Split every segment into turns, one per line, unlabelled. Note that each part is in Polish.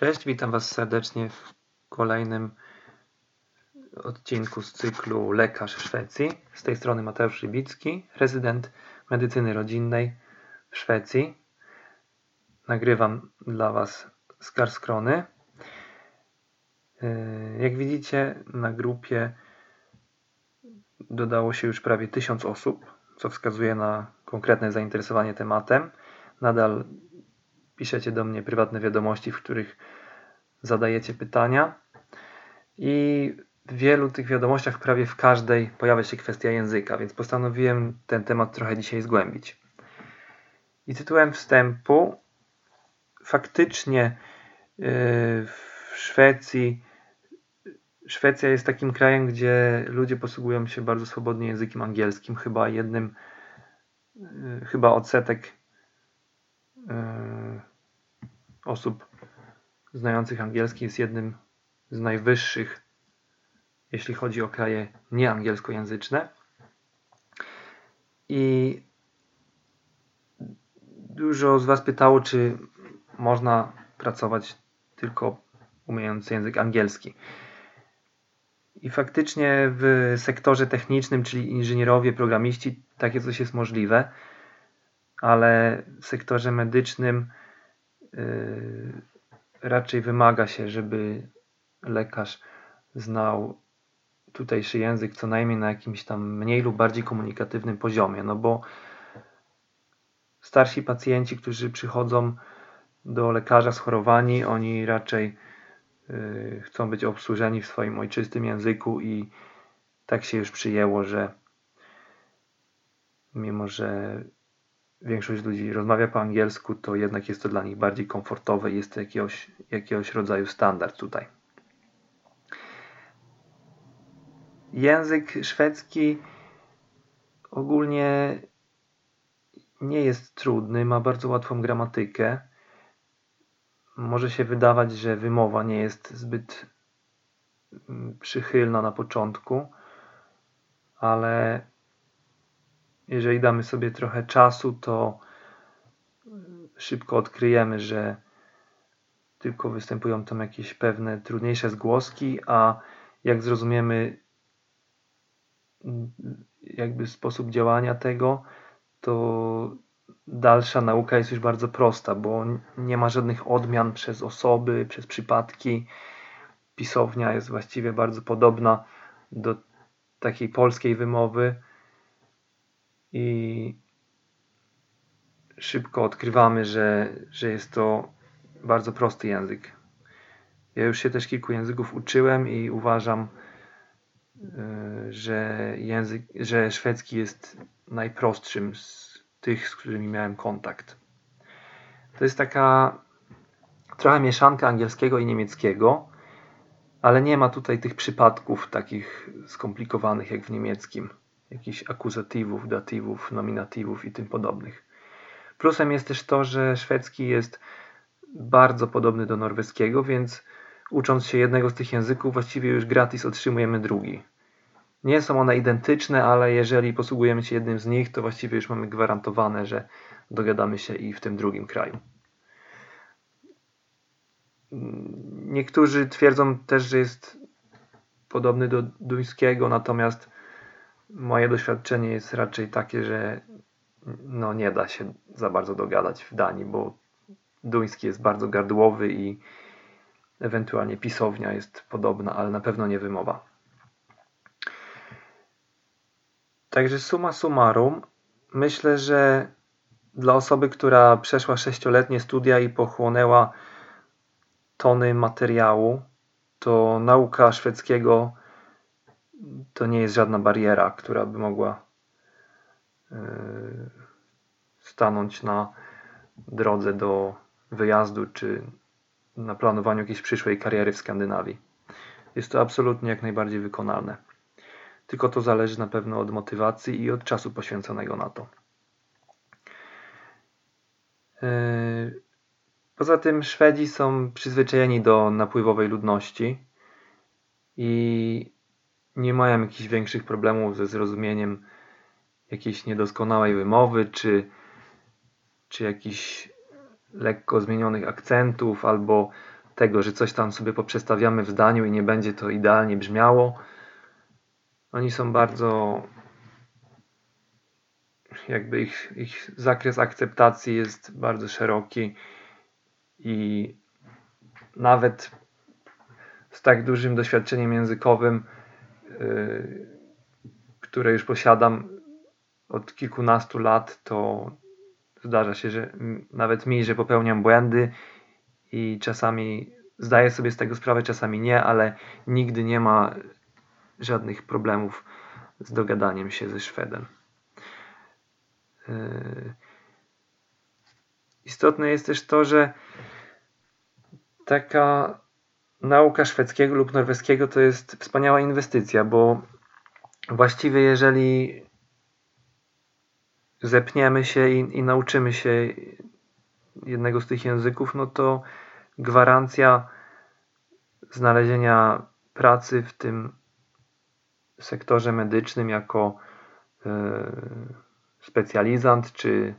Cześć, witam Was serdecznie w kolejnym odcinku z cyklu Lekarz w Szwecji. Z tej strony Mateusz Rybicki, rezydent medycyny rodzinnej w Szwecji. Nagrywam dla Was z Karskrony. Yy, jak widzicie, na grupie dodało się już prawie 1000 osób, co wskazuje na konkretne zainteresowanie tematem. Nadal piszecie do mnie prywatne wiadomości, w których zadajecie pytania. I w wielu tych wiadomościach, prawie w każdej, pojawia się kwestia języka, więc postanowiłem ten temat trochę dzisiaj zgłębić. I tytułem wstępu faktycznie yy, w Szwecji Szwecja jest takim krajem, gdzie ludzie posługują się bardzo swobodnie językiem angielskim. Chyba jednym, yy, chyba odsetek yy, osób znających angielski jest jednym z najwyższych, jeśli chodzi o kraje nieangielskojęzyczne. I dużo z Was pytało, czy można pracować tylko umiejąc język angielski. I faktycznie w sektorze technicznym, czyli inżynierowie, programiści, takie coś jest możliwe, ale w sektorze medycznym raczej wymaga się, żeby lekarz znał tutejszy język co najmniej na jakimś tam mniej lub bardziej komunikatywnym poziomie, no bo starsi pacjenci, którzy przychodzą do lekarza schorowani, oni raczej yy, chcą być obsłużeni w swoim ojczystym języku i tak się już przyjęło, że mimo, że większość ludzi rozmawia po angielsku, to jednak jest to dla nich bardziej komfortowe i jest to jakiegoś, jakiegoś rodzaju standard tutaj. Język szwedzki ogólnie nie jest trudny, ma bardzo łatwą gramatykę. Może się wydawać, że wymowa nie jest zbyt mm, przychylna na początku, ale jeżeli damy sobie trochę czasu, to szybko odkryjemy, że tylko występują tam jakieś pewne trudniejsze zgłoski, a jak zrozumiemy jakby sposób działania tego, to dalsza nauka jest już bardzo prosta, bo nie ma żadnych odmian przez osoby, przez przypadki. Pisownia jest właściwie bardzo podobna do takiej polskiej wymowy i szybko odkrywamy, że, że jest to bardzo prosty język. Ja już się też kilku języków uczyłem i uważam, e, że język, że szwedzki jest najprostszym z tych, z którymi miałem kontakt. To jest taka trochę mieszanka angielskiego i niemieckiego, ale nie ma tutaj tych przypadków takich skomplikowanych jak w niemieckim jakichś akuzatywów, datywów, nominatywów i tym podobnych. Plusem jest też to, że szwedzki jest bardzo podobny do norweskiego, więc ucząc się jednego z tych języków, właściwie już gratis otrzymujemy drugi. Nie są one identyczne, ale jeżeli posługujemy się jednym z nich, to właściwie już mamy gwarantowane, że dogadamy się i w tym drugim kraju. Niektórzy twierdzą też, że jest podobny do duńskiego, natomiast moje doświadczenie jest raczej takie, że no nie da się za bardzo dogadać w Danii, bo duński jest bardzo gardłowy i ewentualnie pisownia jest podobna, ale na pewno nie wymowa. Także summa summarum, myślę, że dla osoby, która przeszła sześcioletnie studia i pochłonęła tony materiału, to nauka szwedzkiego to nie jest żadna bariera, która by mogła e, stanąć na drodze do wyjazdu czy na planowaniu jakiejś przyszłej kariery w Skandynawii. Jest to absolutnie jak najbardziej wykonalne. Tylko to zależy na pewno od motywacji i od czasu poświęconego na to. E, poza tym Szwedzi są przyzwyczajeni do napływowej ludności i nie mają jakichś większych problemów ze zrozumieniem jakiejś niedoskonałej wymowy, czy, czy jakichś lekko zmienionych akcentów, albo tego, że coś tam sobie poprzestawiamy w zdaniu i nie będzie to idealnie brzmiało. Oni są bardzo jakby ich, ich zakres akceptacji jest bardzo szeroki i nawet z tak dużym doświadczeniem językowym, które już posiadam od kilkunastu lat, to zdarza się, że nawet mi, że popełniam błędy i czasami zdaję sobie z tego sprawę, czasami nie, ale nigdy nie ma żadnych problemów z dogadaniem się ze Szwedem. Yy, istotne jest też to, że taka nauka szwedzkiego lub norweskiego to jest wspaniała inwestycja, bo właściwie jeżeli zepniemy się i, i nauczymy się jednego z tych języków, no to gwarancja znalezienia pracy w tym sektorze medycznym jako yy, specjalizant, czy,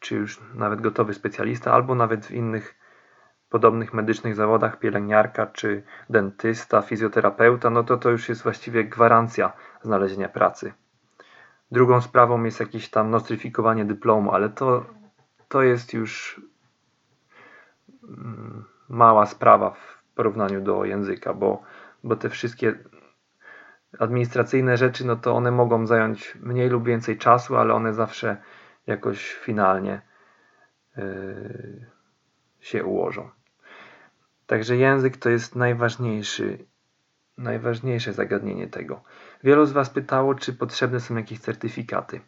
czy już nawet gotowy specjalista, albo nawet w innych podobnych medycznych zawodach, pielęgniarka, czy dentysta, fizjoterapeuta, no to to już jest właściwie gwarancja znalezienia pracy. Drugą sprawą jest jakieś tam nostryfikowanie dyplomu, ale to, to jest już mm, mała sprawa w porównaniu do języka, bo, bo te wszystkie administracyjne rzeczy, no to one mogą zająć mniej lub więcej czasu, ale one zawsze jakoś finalnie yy, się ułożą. Także język to jest najważniejszy, najważniejsze zagadnienie tego. Wielu z Was pytało, czy potrzebne są jakieś certyfikaty.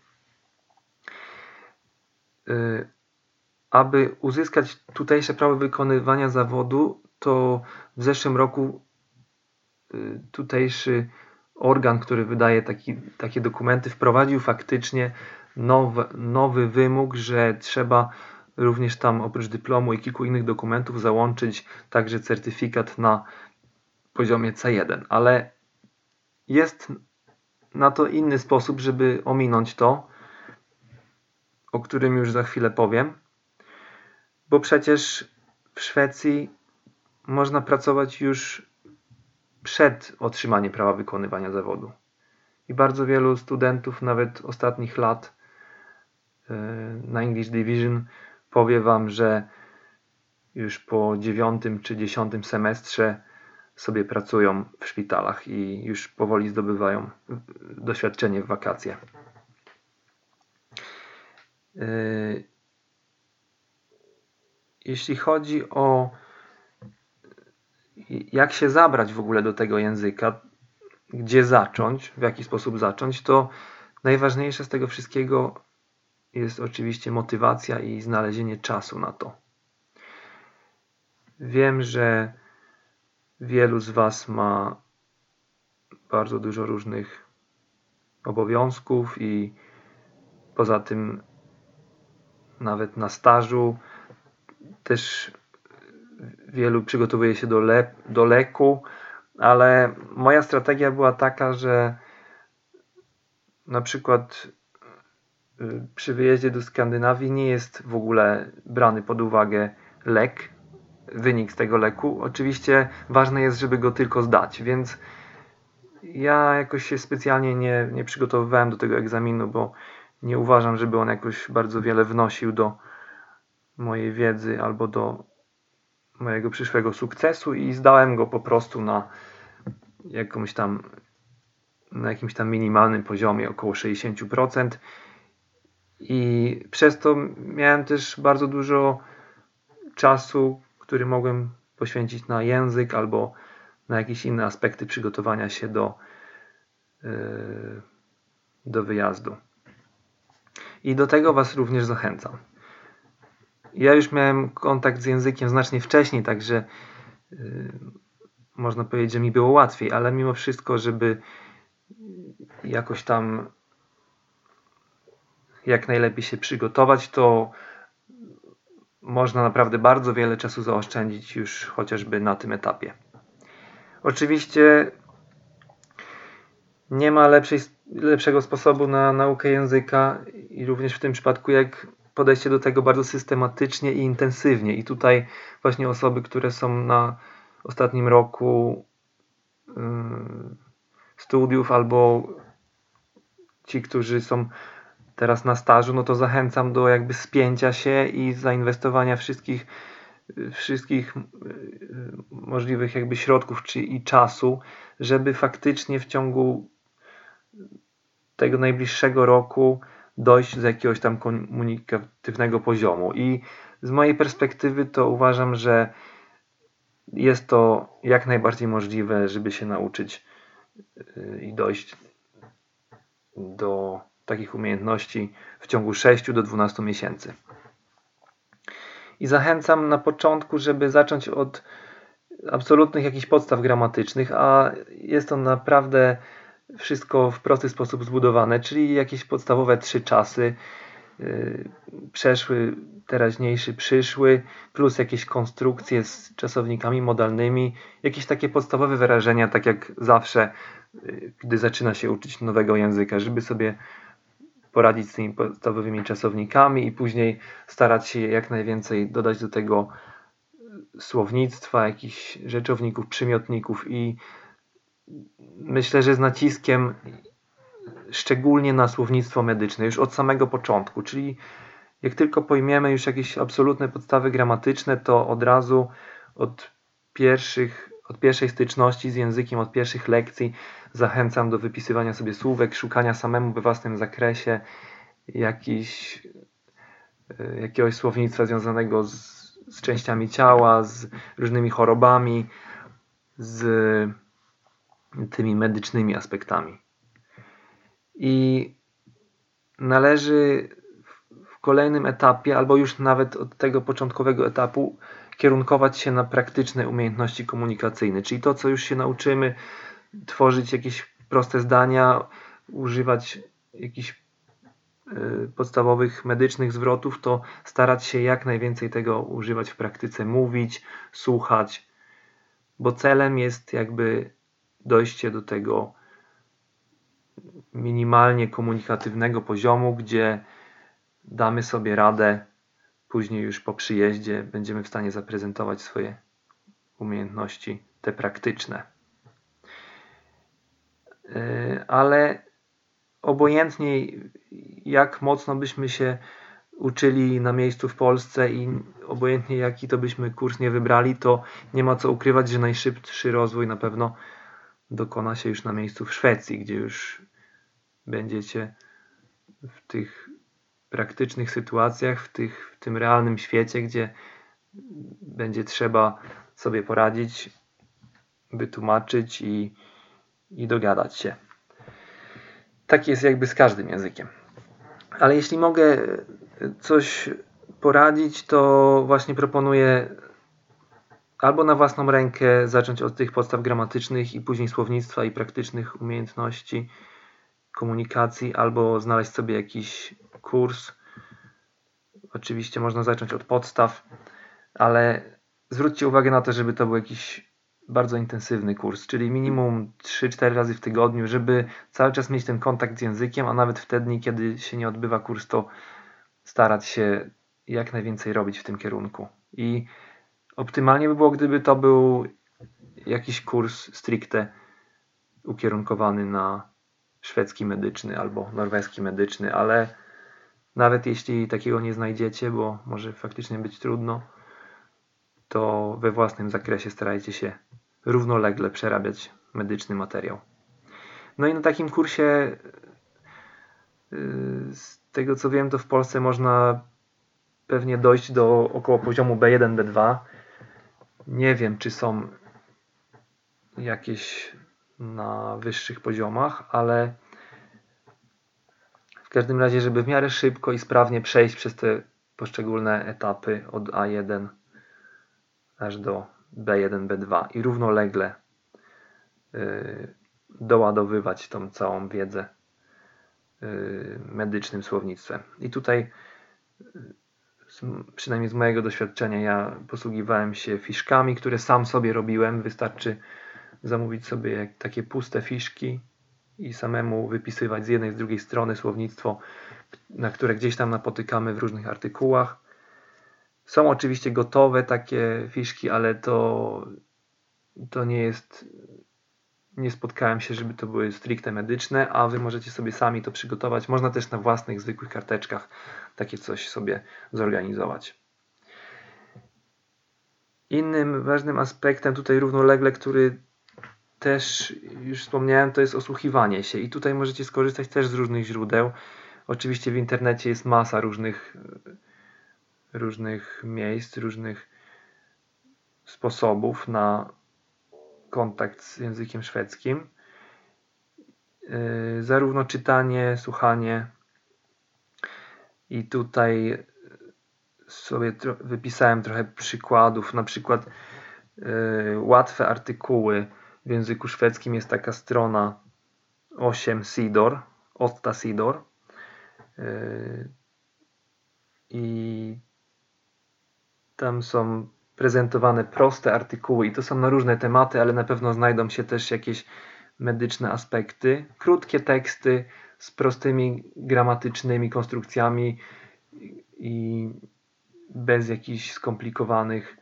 Yy, aby uzyskać tutejsze prawo wykonywania zawodu, to w zeszłym roku yy, tutejszy organ, który wydaje taki, takie dokumenty, wprowadził faktycznie nowy, nowy wymóg, że trzeba również tam oprócz dyplomu i kilku innych dokumentów załączyć także certyfikat na poziomie C1, ale jest na to inny sposób, żeby ominąć to, o którym już za chwilę powiem, bo przecież w Szwecji można pracować już przed otrzymaniem prawa wykonywania zawodu. I bardzo wielu studentów, nawet ostatnich lat e, na English Division, powie Wam, że już po dziewiątym czy dziesiątym semestrze sobie pracują w szpitalach i już powoli zdobywają doświadczenie w wakacje. E, jeśli chodzi o jak się zabrać w ogóle do tego języka, gdzie zacząć, w jaki sposób zacząć, to najważniejsze z tego wszystkiego jest oczywiście motywacja i znalezienie czasu na to. Wiem, że wielu z Was ma bardzo dużo różnych obowiązków i poza tym nawet na stażu też wielu przygotowuje się do, le do leku, ale moja strategia była taka, że na przykład przy wyjeździe do Skandynawii nie jest w ogóle brany pod uwagę lek, wynik z tego leku. Oczywiście ważne jest, żeby go tylko zdać, więc ja jakoś się specjalnie nie, nie przygotowywałem do tego egzaminu, bo nie uważam, żeby on jakoś bardzo wiele wnosił do mojej wiedzy albo do mojego przyszłego sukcesu i zdałem go po prostu na jakąś tam na jakimś tam minimalnym poziomie około 60% i przez to miałem też bardzo dużo czasu, który mogłem poświęcić na język albo na jakieś inne aspekty przygotowania się do, yy, do wyjazdu. I do tego Was również zachęcam ja już miałem kontakt z językiem znacznie wcześniej, także yy, można powiedzieć, że mi było łatwiej, ale mimo wszystko, żeby jakoś tam jak najlepiej się przygotować, to można naprawdę bardzo wiele czasu zaoszczędzić już chociażby na tym etapie. Oczywiście nie ma lepszej, lepszego sposobu na naukę języka i również w tym przypadku jak podejście do tego bardzo systematycznie i intensywnie. I tutaj właśnie osoby, które są na ostatnim roku yy, studiów albo ci, którzy są teraz na stażu, no to zachęcam do jakby spięcia się i zainwestowania wszystkich wszystkich możliwych jakby środków czy i czasu, żeby faktycznie w ciągu tego najbliższego roku dojść do jakiegoś tam komunikatywnego poziomu. I z mojej perspektywy to uważam, że jest to jak najbardziej możliwe, żeby się nauczyć y, i dojść do takich umiejętności w ciągu 6 do 12 miesięcy. I zachęcam na początku, żeby zacząć od absolutnych jakichś podstaw gramatycznych, a jest to naprawdę wszystko w prosty sposób zbudowane, czyli jakieś podstawowe trzy czasy, yy, przeszły, teraźniejszy, przyszły, plus jakieś konstrukcje z czasownikami modalnymi, jakieś takie podstawowe wyrażenia, tak jak zawsze, yy, gdy zaczyna się uczyć nowego języka, żeby sobie poradzić z tymi podstawowymi czasownikami i później starać się jak najwięcej dodać do tego słownictwa, jakichś rzeczowników, przymiotników i myślę, że z naciskiem szczególnie na słownictwo medyczne, już od samego początku, czyli jak tylko pojmiemy już jakieś absolutne podstawy gramatyczne, to od razu od pierwszych, od pierwszej styczności z językiem, od pierwszych lekcji zachęcam do wypisywania sobie słówek, szukania samemu we własnym zakresie jakiś, e, jakiegoś słownictwa związanego z, z częściami ciała, z różnymi chorobami, z tymi medycznymi aspektami. I należy w kolejnym etapie, albo już nawet od tego początkowego etapu, kierunkować się na praktyczne umiejętności komunikacyjne, czyli to, co już się nauczymy, tworzyć jakieś proste zdania, używać jakichś y, podstawowych medycznych zwrotów, to starać się jak najwięcej tego używać w praktyce, mówić, słuchać, bo celem jest jakby dojście do tego minimalnie komunikatywnego poziomu, gdzie damy sobie radę, później już po przyjeździe będziemy w stanie zaprezentować swoje umiejętności, te praktyczne. Yy, ale obojętnie jak mocno byśmy się uczyli na miejscu w Polsce i obojętnie jaki to byśmy kurs nie wybrali, to nie ma co ukrywać, że najszybszy rozwój na pewno dokona się już na miejscu w Szwecji, gdzie już będziecie w tych praktycznych sytuacjach, w, tych, w tym realnym świecie, gdzie będzie trzeba sobie poradzić, wytłumaczyć i, i dogadać się. Tak jest jakby z każdym językiem. Ale jeśli mogę coś poradzić, to właśnie proponuję albo na własną rękę zacząć od tych podstaw gramatycznych i później słownictwa i praktycznych umiejętności komunikacji, albo znaleźć sobie jakiś kurs. Oczywiście można zacząć od podstaw, ale zwróćcie uwagę na to, żeby to był jakiś bardzo intensywny kurs, czyli minimum 3-4 razy w tygodniu, żeby cały czas mieć ten kontakt z językiem, a nawet w te dni, kiedy się nie odbywa kurs, to starać się jak najwięcej robić w tym kierunku. I Optymalnie by było, gdyby to był jakiś kurs stricte ukierunkowany na szwedzki medyczny albo norweski medyczny, ale nawet jeśli takiego nie znajdziecie, bo może faktycznie być trudno, to we własnym zakresie starajcie się równolegle przerabiać medyczny materiał. No i na takim kursie, yy, z tego co wiem, to w Polsce można pewnie dojść do około poziomu B1, B2 nie wiem, czy są jakieś na wyższych poziomach, ale każdym razie, żeby w miarę szybko i sprawnie przejść przez te poszczególne etapy od A1 aż do B1, B2 i równolegle yy, doładowywać tą całą wiedzę yy, medycznym słownictwem. I tutaj przynajmniej z mojego doświadczenia, ja posługiwałem się fiszkami, które sam sobie robiłem. Wystarczy zamówić sobie takie puste fiszki i samemu wypisywać z jednej, z drugiej strony słownictwo na które gdzieś tam napotykamy w różnych artykułach. Są oczywiście gotowe takie fiszki, ale to, to nie jest. Nie spotkałem się, żeby to były stricte medyczne, a wy możecie sobie sami to przygotować. Można też na własnych, zwykłych karteczkach takie coś sobie zorganizować. Innym ważnym aspektem tutaj równolegle, który też już wspomniałem, to jest osłuchiwanie się i tutaj możecie skorzystać też z różnych źródeł. Oczywiście w internecie jest masa różnych różnych miejsc, różnych sposobów na kontakt z językiem szwedzkim. Yy, zarówno czytanie, słuchanie i tutaj sobie wypisałem trochę przykładów, na przykład yy, łatwe artykuły w języku szwedzkim jest taka strona 8 Sidor, 8 Sidor yy, i tam są prezentowane proste artykuły i to są na różne tematy, ale na pewno znajdą się też jakieś medyczne aspekty. Krótkie teksty z prostymi gramatycznymi konstrukcjami i bez jakichś skomplikowanych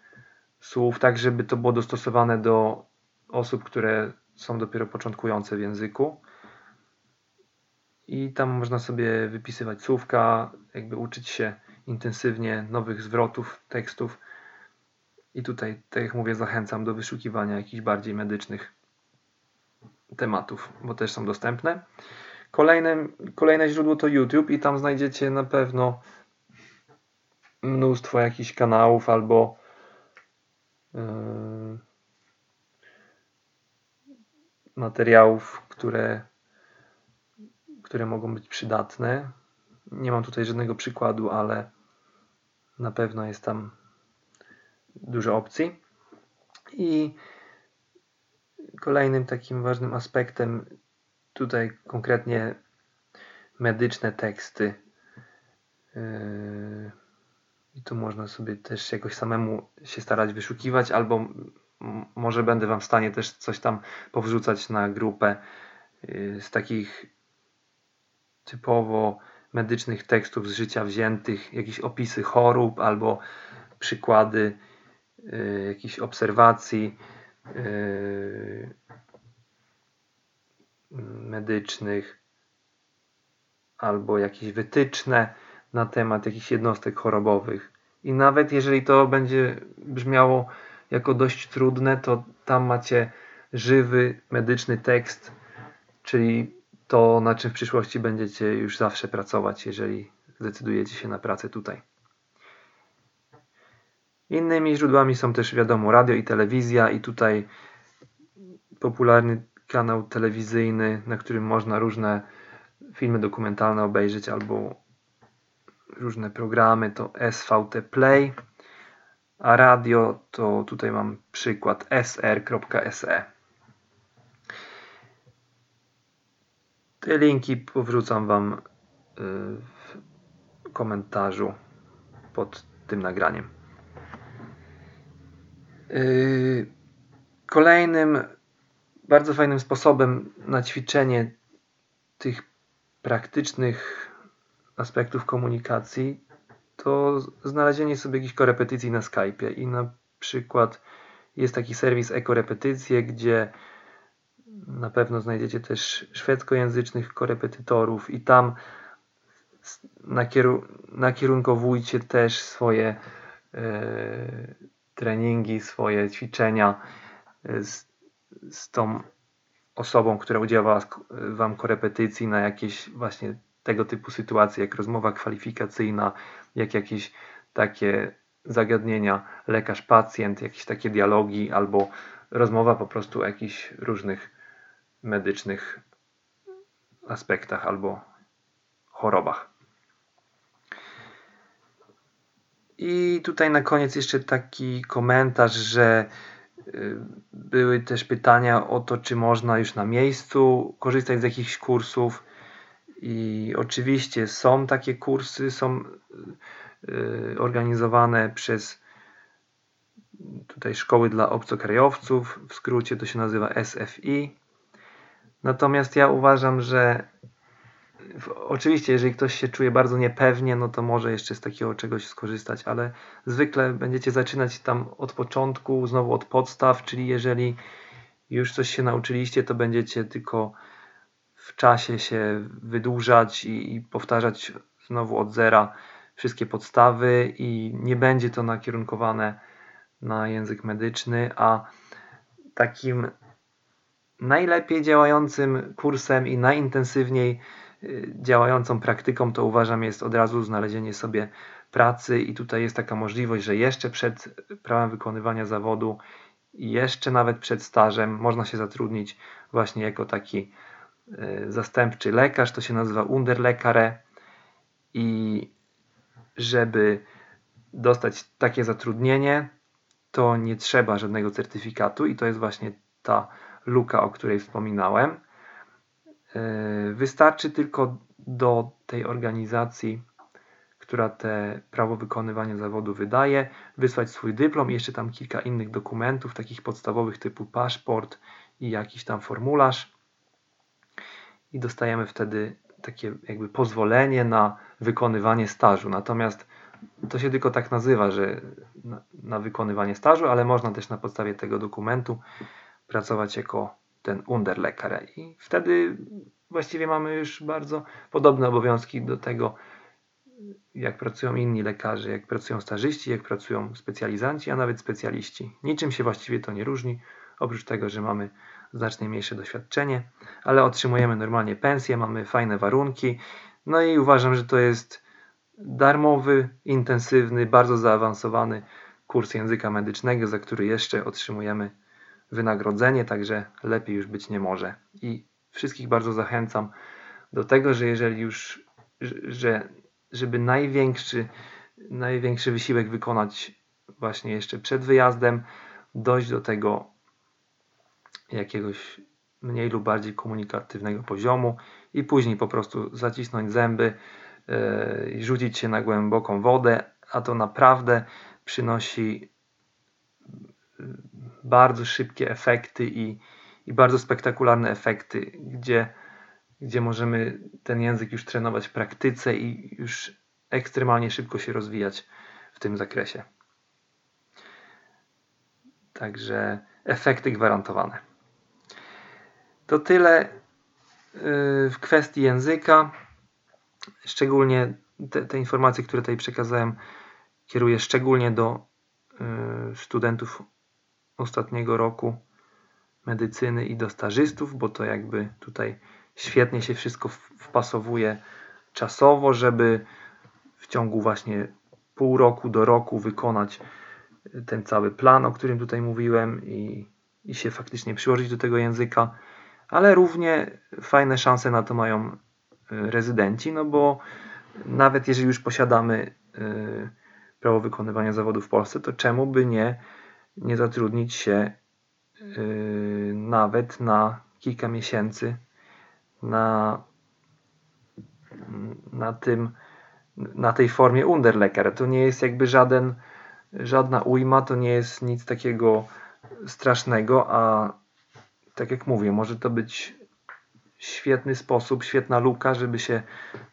słów, tak żeby to było dostosowane do osób, które są dopiero początkujące w języku. I tam można sobie wypisywać słówka, jakby uczyć się intensywnie nowych zwrotów, tekstów. I tutaj, tak jak mówię, zachęcam do wyszukiwania jakichś bardziej medycznych tematów, bo też są dostępne. Kolejne, kolejne źródło to YouTube i tam znajdziecie na pewno mnóstwo jakichś kanałów albo yy, materiałów, które, które mogą być przydatne. Nie mam tutaj żadnego przykładu, ale na pewno jest tam dużo opcji. I kolejnym takim ważnym aspektem tutaj konkretnie medyczne teksty. Yy, I tu można sobie też jakoś samemu się starać wyszukiwać, albo może będę Wam w stanie też coś tam powrzucać na grupę yy, z takich typowo medycznych tekstów z życia wziętych, jakieś opisy chorób albo przykłady y, jakichś obserwacji y, medycznych albo jakieś wytyczne na temat jakichś jednostek chorobowych. I nawet jeżeli to będzie brzmiało jako dość trudne, to tam macie żywy medyczny tekst, czyli to, na czym w przyszłości będziecie już zawsze pracować, jeżeli zdecydujecie się na pracę tutaj. Innymi źródłami są też wiadomo radio i telewizja i tutaj popularny kanał telewizyjny, na którym można różne filmy dokumentalne obejrzeć albo różne programy to SVT Play, a radio to tutaj mam przykład sr.se. Te linki powrzucam Wam y, w komentarzu pod tym nagraniem. Y, kolejnym bardzo fajnym sposobem na ćwiczenie tych praktycznych aspektów komunikacji to znalezienie sobie jakichś korepetycji na Skype i na przykład jest taki serwis Ekorepetycje, gdzie na pewno znajdziecie też szwedzkojęzycznych korepetytorów i tam nakierunkowujcie też swoje e, treningi, swoje ćwiczenia e, z, z tą osobą, która udziela Wam korepetycji na jakieś właśnie tego typu sytuacje, jak rozmowa kwalifikacyjna, jak jakieś takie zagadnienia lekarz-pacjent, jakieś takie dialogi albo rozmowa po prostu o jakichś różnych medycznych aspektach albo chorobach. I tutaj na koniec jeszcze taki komentarz, że y, były też pytania o to, czy można już na miejscu korzystać z jakichś kursów. I oczywiście są takie kursy, są y, organizowane przez tutaj szkoły dla obcokrajowców, w skrócie to się nazywa SFI. Natomiast ja uważam, że oczywiście, jeżeli ktoś się czuje bardzo niepewnie, no to może jeszcze z takiego czegoś skorzystać, ale zwykle będziecie zaczynać tam od początku, znowu od podstaw, czyli jeżeli już coś się nauczyliście, to będziecie tylko w czasie się wydłużać i, i powtarzać znowu od zera wszystkie podstawy i nie będzie to nakierunkowane na język medyczny, a takim najlepiej działającym kursem i najintensywniej y, działającą praktyką to uważam jest od razu znalezienie sobie pracy. I tutaj jest taka możliwość, że jeszcze przed prawem wykonywania zawodu jeszcze nawet przed stażem można się zatrudnić właśnie jako taki zastępczy lekarz, to się nazywa Underlekare i żeby dostać takie zatrudnienie, to nie trzeba żadnego certyfikatu i to jest właśnie ta luka, o której wspominałem. E, wystarczy tylko do tej organizacji, która te prawo wykonywania zawodu wydaje, wysłać swój dyplom i jeszcze tam kilka innych dokumentów, takich podstawowych typu paszport i jakiś tam formularz. I dostajemy wtedy takie jakby pozwolenie na wykonywanie stażu. Natomiast to się tylko tak nazywa, że na, na wykonywanie stażu, ale można też na podstawie tego dokumentu pracować jako ten Underlekare i wtedy właściwie mamy już bardzo podobne obowiązki do tego, jak pracują inni lekarze, jak pracują stażyści, jak pracują specjalizanci, a nawet specjaliści. Niczym się właściwie to nie różni, oprócz tego, że mamy znacznie mniejsze doświadczenie, ale otrzymujemy normalnie pensję, mamy fajne warunki. No i uważam, że to jest darmowy, intensywny, bardzo zaawansowany kurs języka medycznego, za który jeszcze otrzymujemy wynagrodzenie, także lepiej już być nie może. I wszystkich bardzo zachęcam do tego, że jeżeli już, że, żeby największy, największy wysiłek wykonać właśnie jeszcze przed wyjazdem, dojść do tego jakiegoś mniej lub bardziej komunikatywnego poziomu i później po prostu zacisnąć zęby yy, i rzucić się na głęboką wodę, a to naprawdę przynosi bardzo szybkie efekty i, i bardzo spektakularne efekty, gdzie, gdzie możemy ten język już trenować w praktyce i już ekstremalnie szybko się rozwijać w tym zakresie. Także efekty gwarantowane. To tyle y, w kwestii języka. Szczególnie te, te informacje, które tutaj przekazałem, kieruję szczególnie do y, studentów ostatniego roku medycyny i do stażystów, bo to jakby tutaj świetnie się wszystko wpasowuje czasowo, żeby w ciągu właśnie pół roku do roku wykonać ten cały plan, o którym tutaj mówiłem i, i się faktycznie przyłożyć do tego języka, ale równie fajne szanse na to mają y, rezydenci, no bo nawet jeżeli już posiadamy y, prawo wykonywania zawodu w Polsce, to czemu by nie nie zatrudnić się yy, nawet na kilka miesięcy na, na tym na tej formie Underlecker. To nie jest jakby żaden, żadna ujma, to nie jest nic takiego strasznego, a tak jak mówię, może to być świetny sposób, świetna luka, żeby się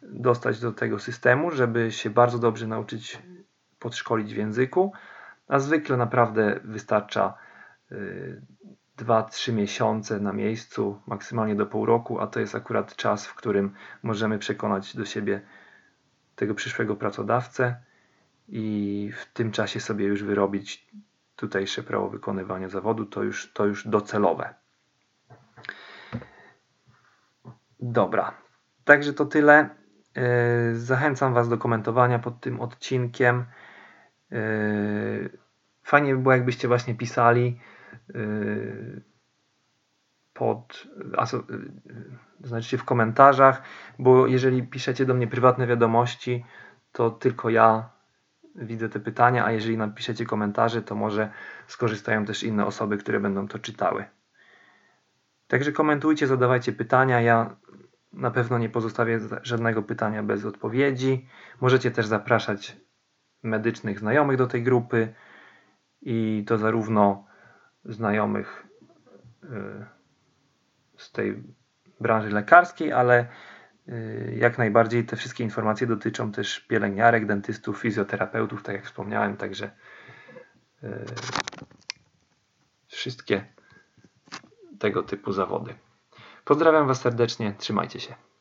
dostać do tego systemu, żeby się bardzo dobrze nauczyć podszkolić w języku, a zwykle naprawdę wystarcza 2-3 y, miesiące na miejscu, maksymalnie do pół roku, a to jest akurat czas, w którym możemy przekonać do siebie tego przyszłego pracodawcę i w tym czasie sobie już wyrobić tutejsze prawo wykonywania zawodu, to już, to już docelowe. Dobra, także to tyle. Y, zachęcam Was do komentowania pod tym odcinkiem. Yy, fajnie by było, jakbyście właśnie pisali yy, pod, znaczy w komentarzach, bo jeżeli piszecie do mnie prywatne wiadomości, to tylko ja widzę te pytania, a jeżeli napiszecie komentarze, to może skorzystają też inne osoby, które będą to czytały. Także komentujcie, zadawajcie pytania. Ja na pewno nie pozostawię żadnego pytania bez odpowiedzi. Możecie też zapraszać medycznych znajomych do tej grupy i to zarówno znajomych y, z tej branży lekarskiej, ale y, jak najbardziej te wszystkie informacje dotyczą też pielęgniarek, dentystów, fizjoterapeutów, tak jak wspomniałem, także y, wszystkie tego typu zawody. Pozdrawiam Was serdecznie, trzymajcie się.